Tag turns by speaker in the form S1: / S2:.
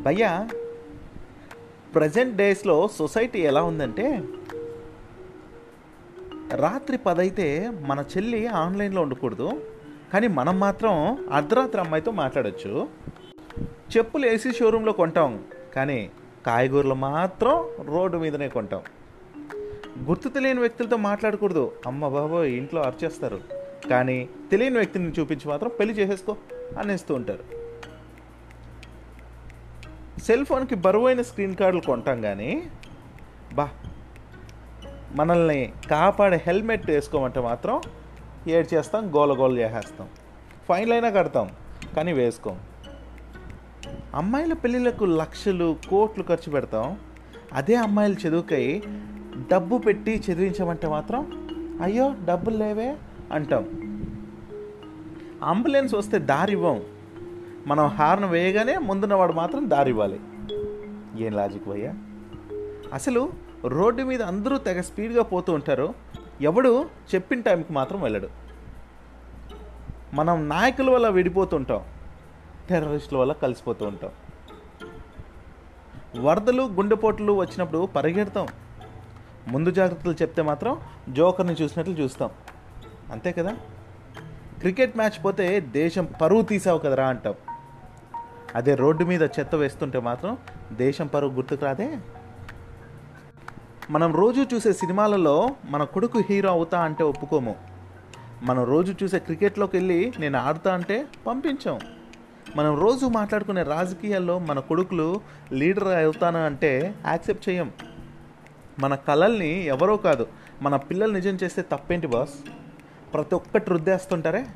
S1: భయ్యా ప్రజెంట్ డేస్లో సొసైటీ ఎలా ఉందంటే రాత్రి పదైతే మన చెల్లి ఆన్లైన్లో ఉండకూడదు కానీ మనం మాత్రం అర్ధరాత్రి అమ్మాయితో మాట్లాడొచ్చు. చెప్పులు ఏసీ షోరూంలో కొంటాం కానీ కాయగూరలు మాత్రం రోడ్డు మీదనే కొంటాం. గుర్తు తెలియని వ్యక్తులతో మాట్లాడకూడదు. అమ్మ బాబోయ్ ఇంట్లో అరిచేస్తారు. కానీ తెలియని వ్యక్తిని చూపించి మాత్రం పెళ్ళి చేసేసుకో అనేస్తూ ఉంటారు. సెల్ ఫోన్కి బరువైన స్క్రీన్ కార్డులు కొంటాం కానీ బా మనల్ని కాపాడే హెల్మెట్ వేసుకోమంటే మాత్రం ఏడ్ చేస్తాం గోల గోల చేసేస్తాం. ఫైన్లు అయినా కడతాం కానీ వేసుకోం. అమ్మాయిల పెళ్ళిళ్ళకు లక్షలు కోట్లు ఖర్చు పెడతాం. అదే అమ్మాయిలు చదువుకై డబ్బు పెట్టి చదివించమంటే మాత్రం అయ్యో డబ్బులు లేవే అంటాం. అంబులెన్స్ వస్తే దారి ఇవ్వం మనం హార్న్ వేయగానే ముందున్నవాడు మాత్రం దారి ఇవ్వాలి. ఏం లాజిక్ భయ్యా? అసలు రోడ్డు మీద అందరూ తెగ స్పీడ్గా పోతూ ఉంటారు ఎవడు చెప్పిన టైంకి మాత్రం వెళ్ళడు. మనం నాయకుల వల్ల విడిపోతుంటాం టెర్రరిస్టుల వల్ల కలిసిపోతూ ఉంటాం. వరదలు గుండెపోట్లు వచ్చినప్పుడు పరిగెడతాం. ముందు జాగ్రత్తలు చెప్తే మాత్రం జోకర్ని చూసినట్లు చూస్తాం. అంతే కదా? క్రికెట్ మ్యాచ్ పోతే దేశం పరువు తీసావు కదరా అంటాం. అదే రోడ్డు మీద చెత్త వేస్తుంటే మాత్రం దేశం పరువు గుర్తుకు రాదే. మనం రోజు చూసే సినిమాలలో మన కొడుకు హీరో అవుతా అంటే ఒప్పుకోము. మనం రోజు చూసే క్రికెట్లోకి వెళ్ళి నేను ఆడుతా అంటే పంపించాం. మనం రోజు మాట్లాడుకునే రాజకీయాల్లో మన కొడుకులు లీడర్ అవుతాను అంటే యాక్సెప్ట్ చేయం మన కళల్ని ఎవరో కాదు మన పిల్లలు నిజం చేస్తే తప్పేంటి బాస్? ప్రతి ఒక్కటి రుద్దేస్తుంటారే?